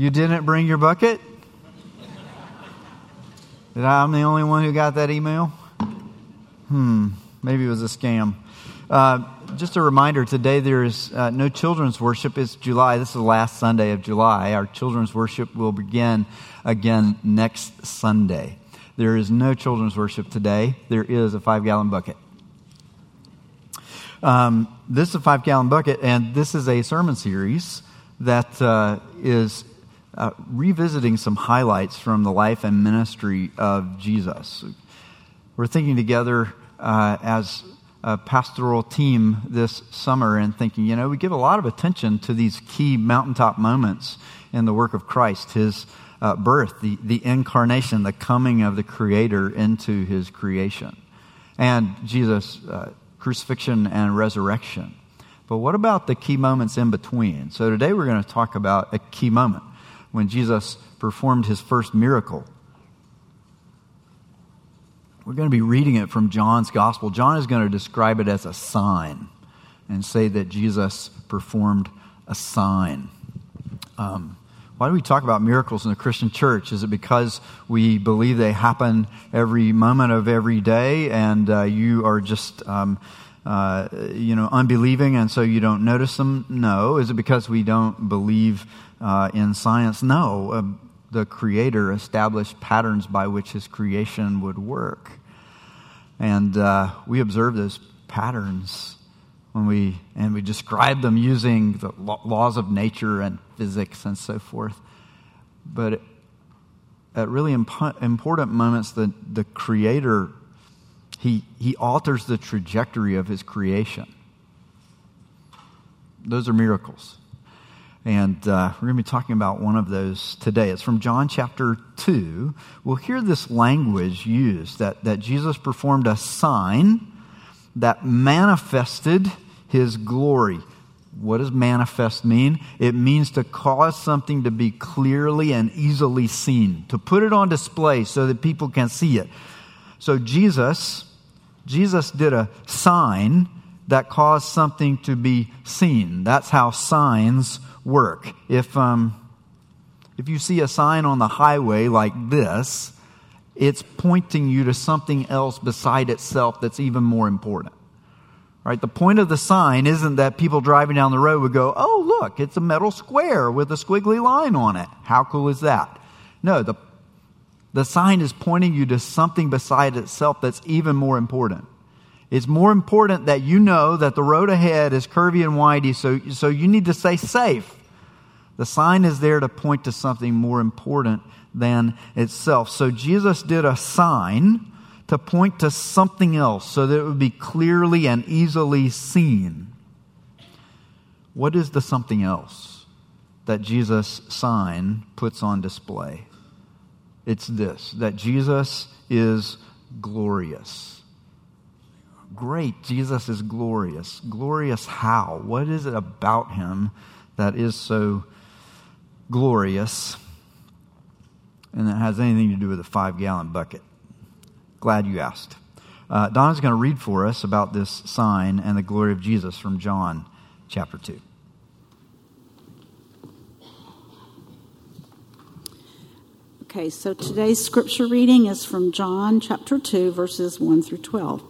You didn't bring your bucket? Did I, I'm the only one who got that email? Hmm, maybe it was a scam. Uh, just a reminder today there is uh, no children's worship. It's July. This is the last Sunday of July. Our children's worship will begin again next Sunday. There is no children's worship today. There is a five gallon bucket. Um, this is a five gallon bucket, and this is a sermon series that uh, is uh, revisiting some highlights from the life and ministry of Jesus. We're thinking together uh, as a pastoral team this summer and thinking, you know, we give a lot of attention to these key mountaintop moments in the work of Christ, his uh, birth, the, the incarnation, the coming of the Creator into his creation, and Jesus' uh, crucifixion and resurrection. But what about the key moments in between? So today we're going to talk about a key moment when Jesus performed his first miracle. We're going to be reading it from John's gospel. John is going to describe it as a sign and say that Jesus performed a sign. Um, why do we talk about miracles in the Christian church? Is it because we believe they happen every moment of every day and uh, you are just, um, uh, you know, unbelieving and so you don't notice them? No. Is it because we don't believe uh, in science? No. Um, the Creator established patterns by which His creation would work. And uh, we observe those patterns when we and we describe them using the laws of nature and physics and so forth. But at really imp- important moments, the, the Creator he, he alters the trajectory of his creation. Those are miracles. And uh, we're going to be talking about one of those today. It's from John chapter 2. We'll hear this language used that, that Jesus performed a sign that manifested his glory. What does manifest mean? It means to cause something to be clearly and easily seen, to put it on display so that people can see it. So Jesus, Jesus did a sign that caused something to be seen. That's how signs work. If um, if you see a sign on the highway like this, it's pointing you to something else beside itself that's even more important. Right? The point of the sign isn't that people driving down the road would go, oh, look, it's a metal square with a squiggly line on it. How cool is that? No, the, the sign is pointing you to something beside itself that's even more important. It's more important that you know that the road ahead is curvy and windy, so, so you need to stay safe. The sign is there to point to something more important than itself. So Jesus did a sign to point to something else so that it would be clearly and easily seen. What is the something else that Jesus' sign puts on display? It's this that Jesus is glorious. Great, Jesus is glorious. Glorious how? What is it about him that is so glorious and that has anything to do with a five gallon bucket? Glad you asked. Uh, Donna's going to read for us about this sign and the glory of Jesus from John chapter 2. Okay, so today's scripture reading is from John chapter 2, verses 1 through 12.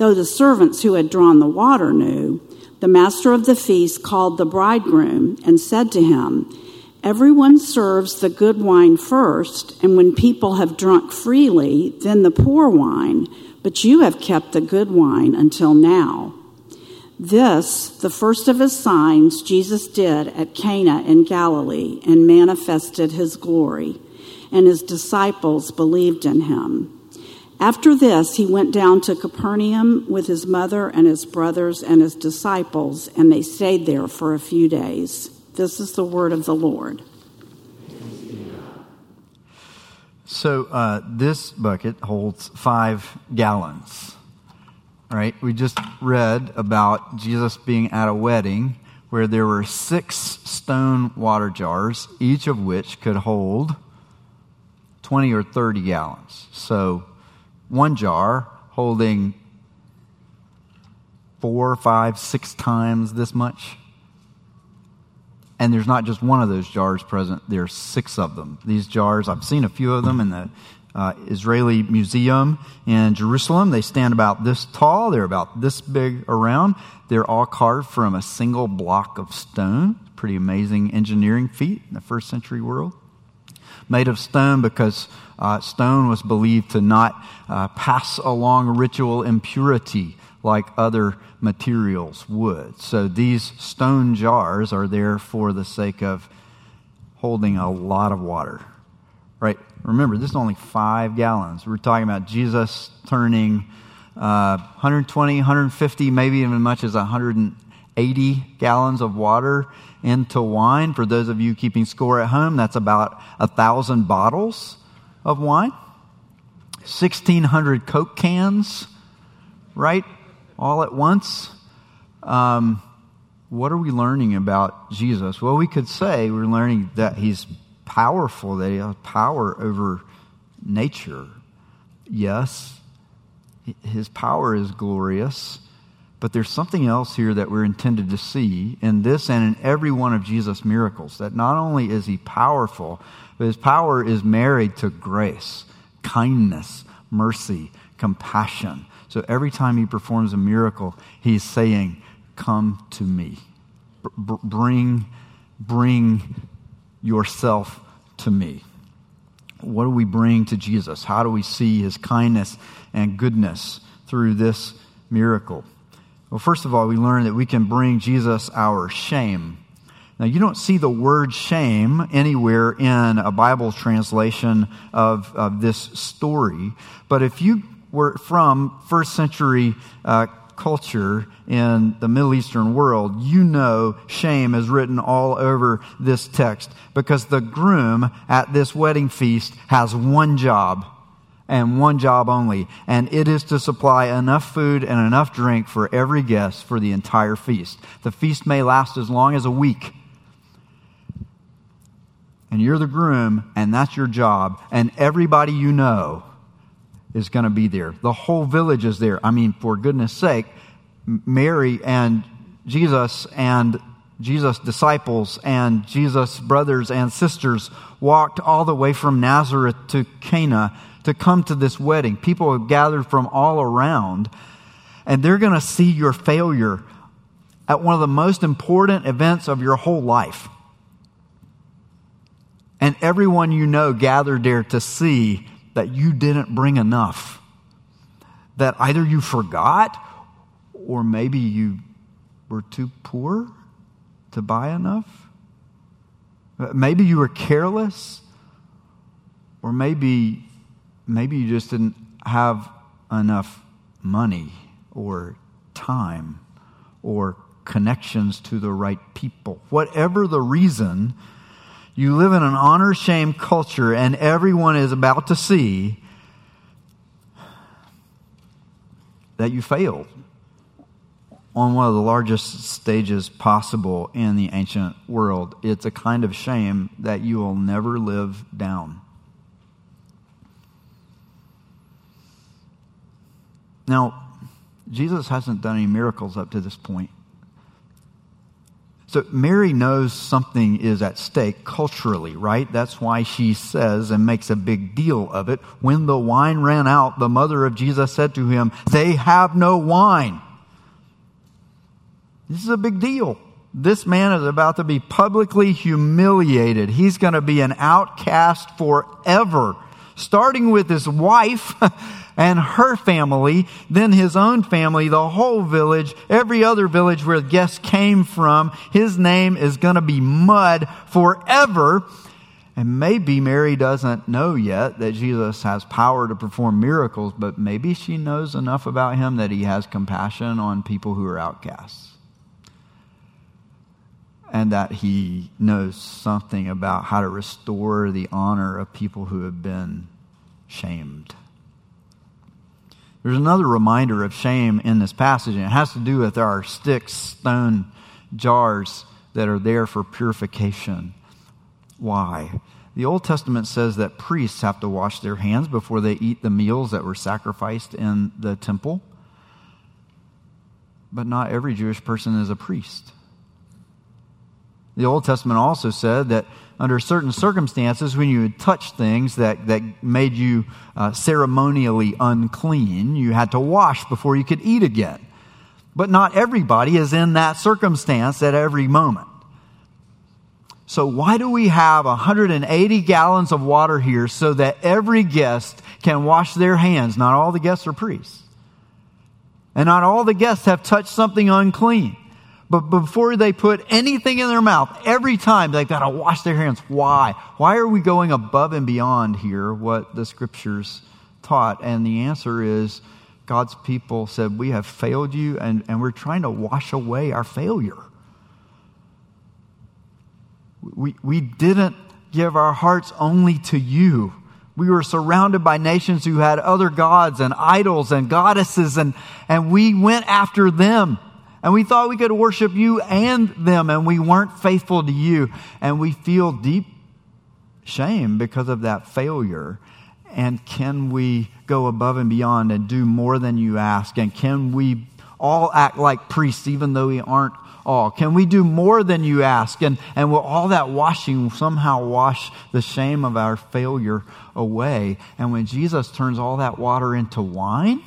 though the servants who had drawn the water knew, the master of the feast called the bridegroom and said to him, Everyone serves the good wine first, and when people have drunk freely, then the poor wine, but you have kept the good wine until now. This, the first of his signs, Jesus did at Cana in Galilee and manifested his glory, and his disciples believed in him. After this, he went down to Capernaum with his mother and his brothers and his disciples, and they stayed there for a few days. This is the word of the Lord. So, uh, this bucket holds five gallons, right? We just read about Jesus being at a wedding where there were six stone water jars, each of which could hold 20 or 30 gallons. So, one jar holding four, five, six times this much. And there's not just one of those jars present, there are six of them. These jars, I've seen a few of them in the uh, Israeli Museum in Jerusalem. They stand about this tall, they're about this big around. They're all carved from a single block of stone. Pretty amazing engineering feat in the first century world. Made of stone because uh, stone was believed to not uh, pass along ritual impurity like other materials would. So these stone jars are there for the sake of holding a lot of water. Right? Remember, this is only five gallons. We're talking about Jesus turning uh, 120, 150, maybe even as much as 180 gallons of water into wine. For those of you keeping score at home, that's about a thousand bottles of wine, 1,600 Coke cans, right? All at once. Um, what are we learning about Jesus? Well, we could say we're learning that he's powerful, that he has power over nature. Yes, his power is glorious, but there's something else here that we're intended to see in this and in every one of Jesus' miracles that not only is he powerful, but his power is married to grace, kindness, mercy, compassion. So every time he performs a miracle, he's saying, Come to me. Bring, bring yourself to me. What do we bring to Jesus? How do we see his kindness and goodness through this miracle? Well, first of all, we learn that we can bring Jesus our shame. Now, you don't see the word shame anywhere in a Bible translation of, of this story, but if you were from first century uh, culture in the Middle Eastern world, you know shame is written all over this text because the groom at this wedding feast has one job and one job only, and it is to supply enough food and enough drink for every guest for the entire feast. The feast may last as long as a week and you're the groom, and that's your job, and everybody you know is going to be there. The whole village is there. I mean, for goodness sake, Mary and Jesus and Jesus' disciples and Jesus' brothers and sisters walked all the way from Nazareth to Cana to come to this wedding. People have gathered from all around, and they're going to see your failure at one of the most important events of your whole life and everyone you know gathered there to see that you didn't bring enough. That either you forgot or maybe you were too poor to buy enough. Maybe you were careless or maybe maybe you just didn't have enough money or time or connections to the right people. Whatever the reason, you live in an honor shame culture, and everyone is about to see that you failed on one of the largest stages possible in the ancient world. It's a kind of shame that you will never live down. Now, Jesus hasn't done any miracles up to this point. So Mary knows something is at stake culturally, right? That's why she says and makes a big deal of it. When the wine ran out, the mother of Jesus said to him, They have no wine. This is a big deal. This man is about to be publicly humiliated. He's going to be an outcast forever, starting with his wife and her family, then his own family, the whole village, every other village where the guests came from. His name is going to be mud forever. And maybe Mary doesn't know yet that Jesus has power to perform miracles, but maybe she knows enough about him that he has compassion on people who are outcasts. And that he knows something about how to restore the honor of people who have been shamed. There's another reminder of shame in this passage, and it has to do with our sticks, stone jars that are there for purification. Why? The Old Testament says that priests have to wash their hands before they eat the meals that were sacrificed in the temple. But not every Jewish person is a priest. The Old Testament also said that under certain circumstances, when you had touched things that, that made you uh, ceremonially unclean, you had to wash before you could eat again. But not everybody is in that circumstance at every moment. So, why do we have 180 gallons of water here so that every guest can wash their hands? Not all the guests are priests. And not all the guests have touched something unclean. But before they put anything in their mouth, every time they've got to wash their hands. Why? Why are we going above and beyond here what the scriptures taught? And the answer is God's people said, We have failed you, and, and we're trying to wash away our failure. We, we didn't give our hearts only to you. We were surrounded by nations who had other gods and idols and goddesses, and, and we went after them. And we thought we could worship you and them, and we weren't faithful to you. And we feel deep shame because of that failure. And can we go above and beyond and do more than you ask? And can we all act like priests, even though we aren't all? Can we do more than you ask? And, and will all that washing somehow wash the shame of our failure away? And when Jesus turns all that water into wine,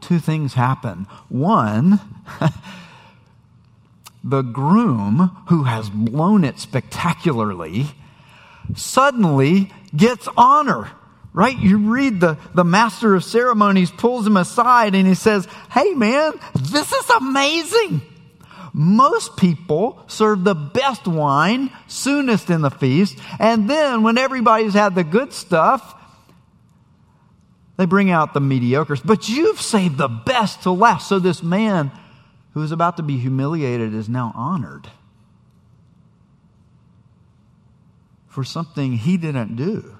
two things happen. One, the groom who has blown it spectacularly suddenly gets honor. Right? You read the, the master of ceremonies pulls him aside and he says, Hey man, this is amazing. Most people serve the best wine soonest in the feast, and then when everybody's had the good stuff, they bring out the mediocres, but you've saved the best to last. So this man who is about to be humiliated is now honored for something he didn't do,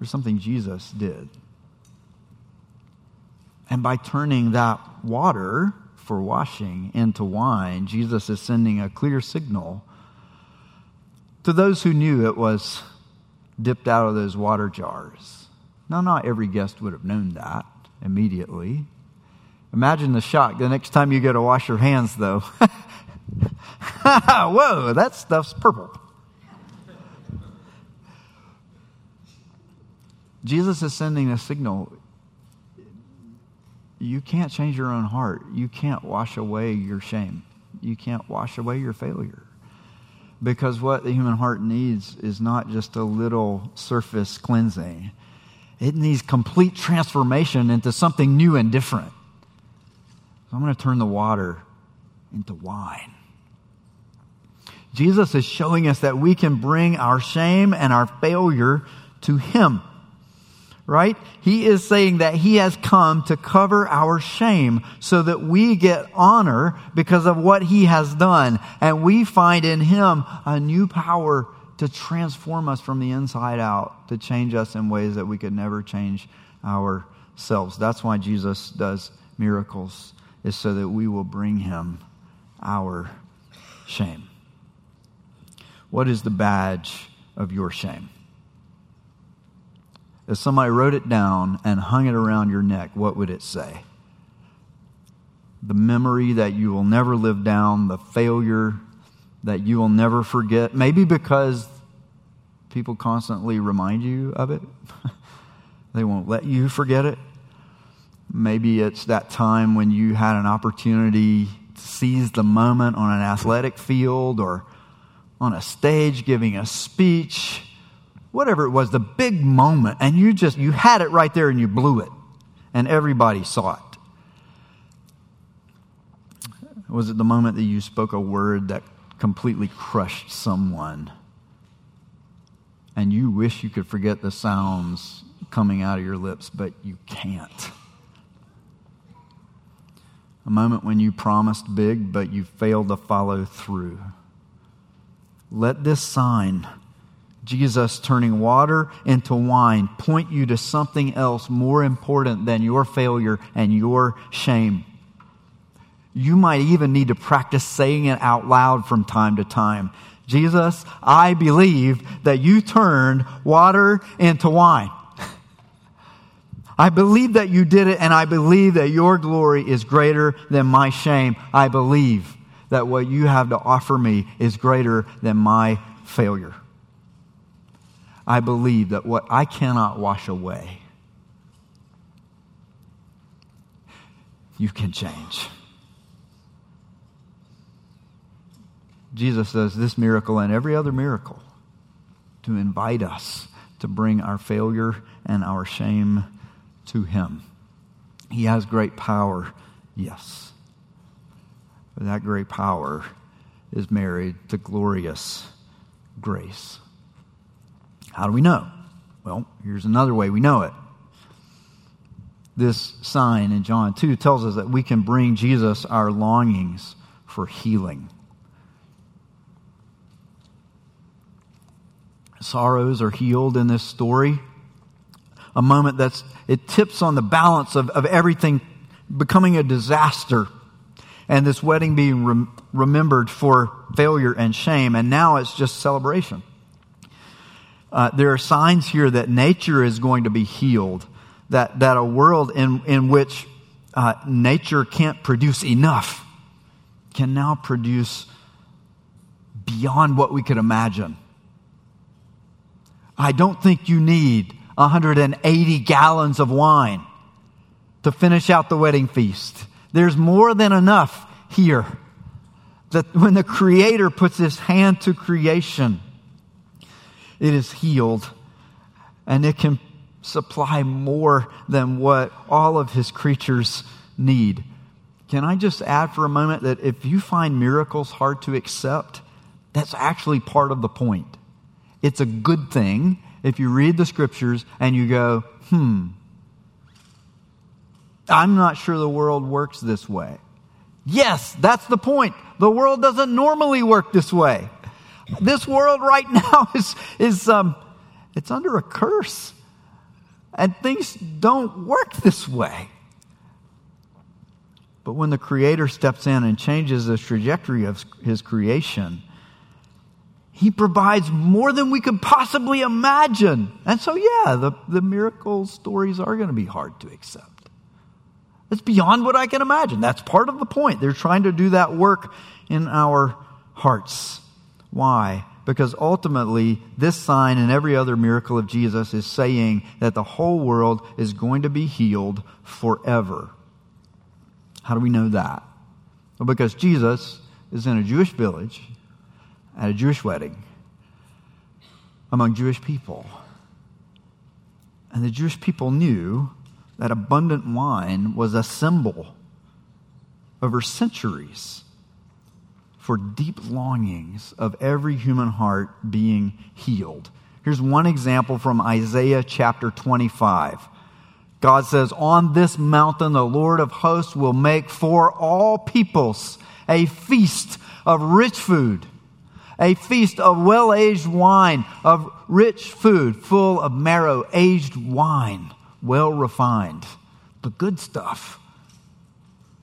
or something Jesus did. And by turning that water for washing into wine, Jesus is sending a clear signal to those who knew it was dipped out of those water jars now, not every guest would have known that immediately. Imagine the shock the next time you go to wash your hands, though. Whoa, that stuff's purple. Jesus is sending a signal. You can't change your own heart. You can't wash away your shame. You can't wash away your failure. Because what the human heart needs is not just a little surface cleansing, it needs complete transformation into something new and different. So I'm going to turn the water into wine. Jesus is showing us that we can bring our shame and our failure to Him. Right? He is saying that He has come to cover our shame so that we get honor because of what He has done. And we find in Him a new power to transform us from the inside out, to change us in ways that we could never change ourselves. That's why Jesus does miracles, is so that we will bring him our shame. What is the badge of your shame? If somebody wrote it down and hung it around your neck, what would it say? The memory that you will never live down, the failure that you will never forget. Maybe because people constantly remind you of it, they won't let you forget it. Maybe it's that time when you had an opportunity seize the moment on an athletic field or on a stage giving a speech, whatever it was, the big moment, and you just, you had it right there and you blew it, and everybody saw it. Was it the moment that you spoke a word that completely crushed someone? And you wish you could forget the sounds coming out of your lips, but you can't. A moment when you promised big, but you failed to follow through. Let this sign, Jesus turning water into wine, point you to something else more important than your failure and your shame. You might even need to practice saying it out loud from time to time. Jesus, I believe that you turned water into wine. I believe that you did it, and I believe that your glory is greater than my shame. I believe that what you have to offer me is greater than my failure. I believe that what I cannot wash away, you can change. Jesus does this miracle and every other miracle to invite us to bring our failure and our shame to Him. He has great power, yes. But that great power is married to glorious grace. How do we know? Well, here's another way we know it. This sign in John 2 tells us that we can bring Jesus our longings for healing. Sorrows are healed in this story. A moment that's, it tips on the balance of, of everything becoming a disaster and this wedding being rem- remembered for failure and shame, and now it's just celebration. Uh, there are signs here that nature is going to be healed, that, that a world in, in which uh, nature can't produce enough can now produce beyond what we could imagine. I don't think you need 180 gallons of wine to finish out the wedding feast. There's more than enough here. That when the Creator puts His hand to creation, it is healed and it can supply more than what all of His creatures need. Can I just add for a moment that if you find miracles hard to accept, that's actually part of the point. It's a good thing if you read the scriptures and you go, hmm, I'm not sure the world works this way. Yes, that's the point. The world doesn't normally work this way. This world right now is, is um, it's under a curse. And things don't work this way. But when the Creator steps in and changes the trajectory of His creation, he provides more than we could possibly imagine. And so, yeah, the, the miracle stories are going to be hard to accept. It's beyond what I can imagine. That's part of the point. They're trying to do that work in our hearts. Why? Because ultimately, this sign and every other miracle of Jesus is saying that the whole world is going to be healed forever. How do we know that? Well, because Jesus is in a Jewish village at a Jewish wedding among Jewish people. And the Jewish people knew that abundant wine was a symbol over centuries for deep longings of every human heart being healed. Here's one example from Isaiah chapter 25. God says, On this mountain the Lord of hosts will make for all peoples a feast of rich food a feast of well aged wine, of rich food, full of marrow, aged wine, well refined. The good stuff.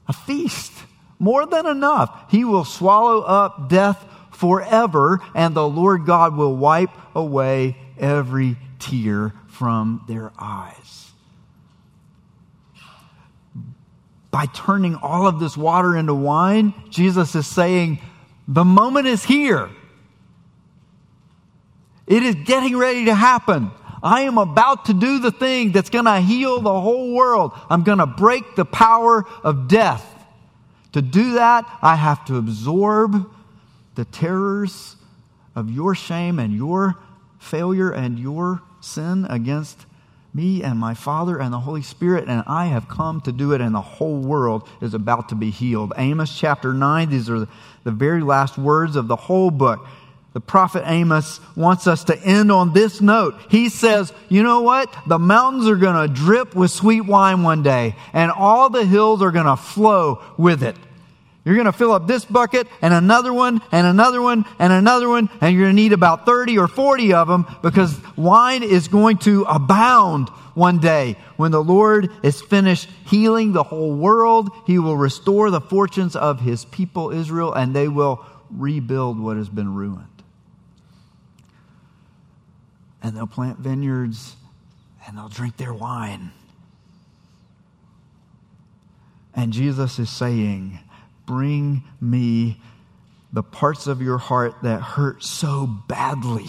A feast. More than enough. He will swallow up death forever, and the Lord God will wipe away every tear from their eyes. By turning all of this water into wine, Jesus is saying, the moment is here. It is getting ready to happen. I am about to do the thing that's going to heal the whole world. I'm going to break the power of death. To do that, I have to absorb the terrors of your shame and your failure and your sin against me and my Father and the Holy Spirit, and I have come to do it, and the whole world is about to be healed. Amos chapter 9, these are the very last words of the whole book. The prophet Amos wants us to end on this note. He says, You know what? The mountains are going to drip with sweet wine one day, and all the hills are going to flow with it. You're going to fill up this bucket and another one and another one and another one, and you're going to need about 30 or 40 of them because wine is going to abound one day. When the Lord is finished healing the whole world, He will restore the fortunes of His people Israel, and they will rebuild what has been ruined. And they'll plant vineyards and they'll drink their wine. And Jesus is saying, Bring me the parts of your heart that hurt so badly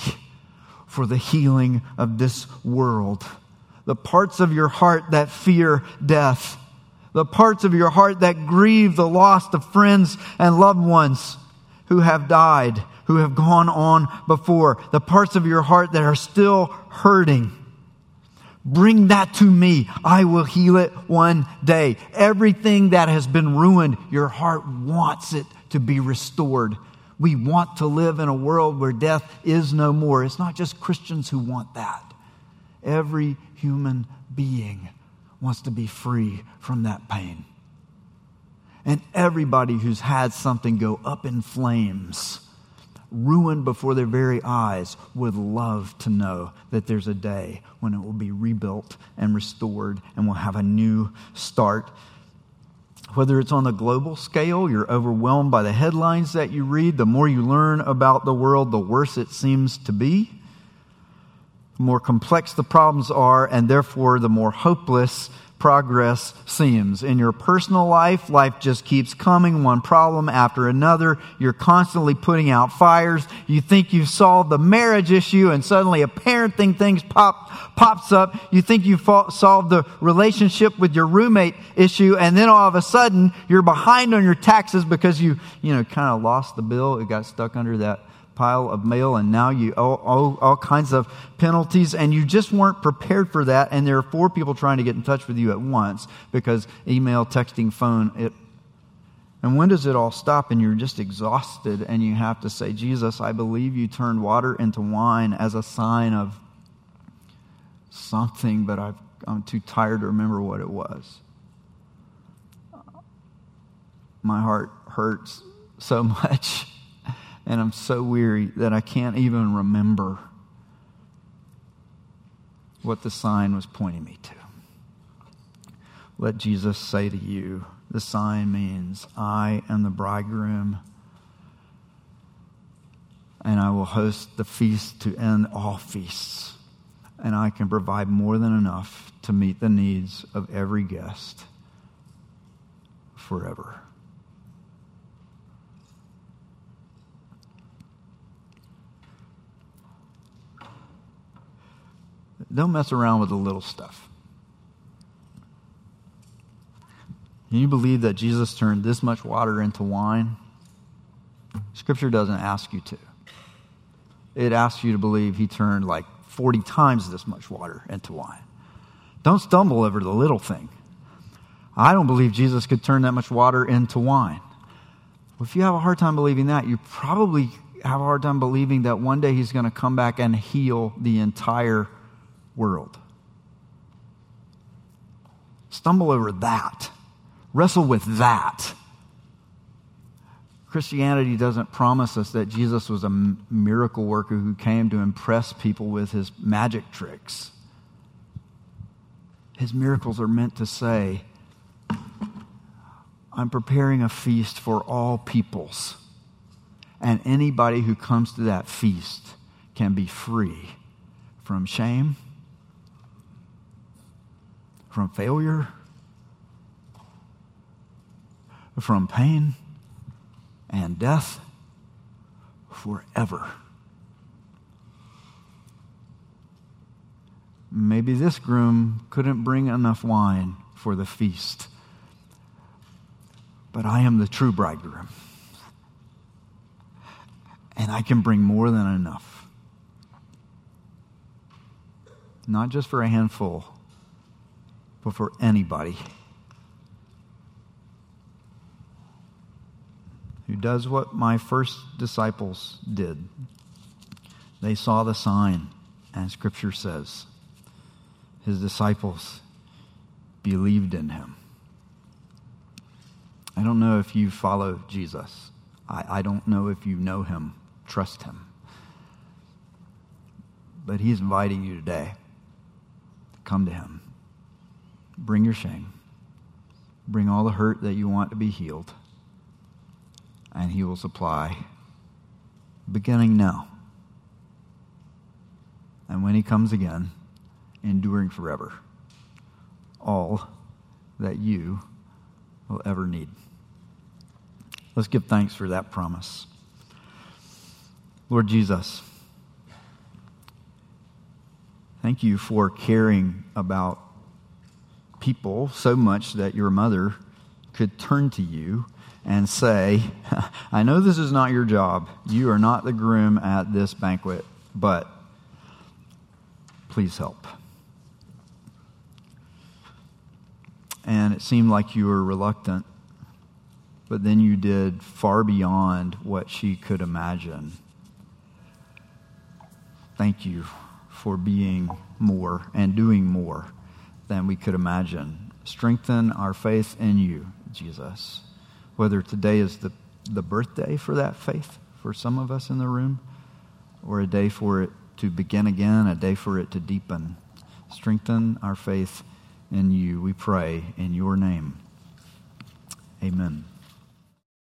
for the healing of this world. The parts of your heart that fear death. The parts of your heart that grieve the loss of friends and loved ones who have died, who have gone on before. The parts of your heart that are still hurting. Bring that to me. I will heal it one day. Everything that has been ruined, your heart wants it to be restored. We want to live in a world where death is no more. It's not just Christians who want that. Every human being wants to be free from that pain. And everybody who's had something go up in flames ruined before their very eyes would love to know that there's a day when it will be rebuilt and restored and we'll have a new start. Whether it's on the global scale, you're overwhelmed by the headlines that you read. The more you learn about the world, the worse it seems to be. The more complex the problems are, and therefore the more hopeless progress seems. In your personal life, life just keeps coming, one problem after another. You're constantly putting out fires. You think you've solved the marriage issue, and suddenly a parenting thing pop, pops up. You think you've solved the relationship with your roommate issue, and then all of a sudden you're behind on your taxes because you, you know, kind of lost the bill. It got stuck under that pile of mail and now you owe, owe, all kinds of penalties and you just weren't prepared for that and there are four people trying to get in touch with you at once because email texting phone it and when does it all stop and you're just exhausted and you have to say jesus i believe you turned water into wine as a sign of something but i i'm too tired to remember what it was. My heart hurts so much and I'm so weary that I can't even remember what the sign was pointing me to. Let Jesus say to you, the sign means, I am the bridegroom, and I will host the feast to end all feasts, and I can provide more than enough to meet the needs of every guest forever. Don't mess around with the little stuff. Can you believe that Jesus turned this much water into wine? Scripture doesn't ask you to. It asks you to believe he turned like 40 times this much water into wine. Don't stumble over the little thing. I don't believe Jesus could turn that much water into wine. Well, if you have a hard time believing that, you probably have a hard time believing that one day he's going to come back and heal the entire world. Stumble over that. Wrestle with that. Christianity doesn't promise us that Jesus was a miracle worker who came to impress people with his magic tricks. His miracles are meant to say, I'm preparing a feast for all peoples. And anybody who comes to that feast can be free from shame from failure, from pain and death forever. Maybe this groom couldn't bring enough wine for the feast. but I am the true bridegroom. And I can bring more than enough. Not just for a handful, but for anybody who does what my first disciples did. They saw the sign, and Scripture says his disciples believed in him. I don't know if you follow Jesus. I, I don't know if you know him, trust him. But he's inviting you today to come to him. Bring your shame. Bring all the hurt that you want to be healed. And he will supply, beginning now. And when he comes again, enduring forever, all that you will ever need. Let's give thanks for that promise. Lord Jesus, thank you for caring about people so much that your mother could turn to you and say, I know this is not your job. You are not the groom at this banquet, but please help. And it seemed like you were reluctant, but then you did far beyond what she could imagine. Thank you for being more and doing more than we could imagine. Strengthen our faith in you, Jesus. Whether today is the, the birthday for that faith for some of us in the room, or a day for it to begin again, a day for it to deepen. Strengthen our faith in you, we pray, in your name. Amen.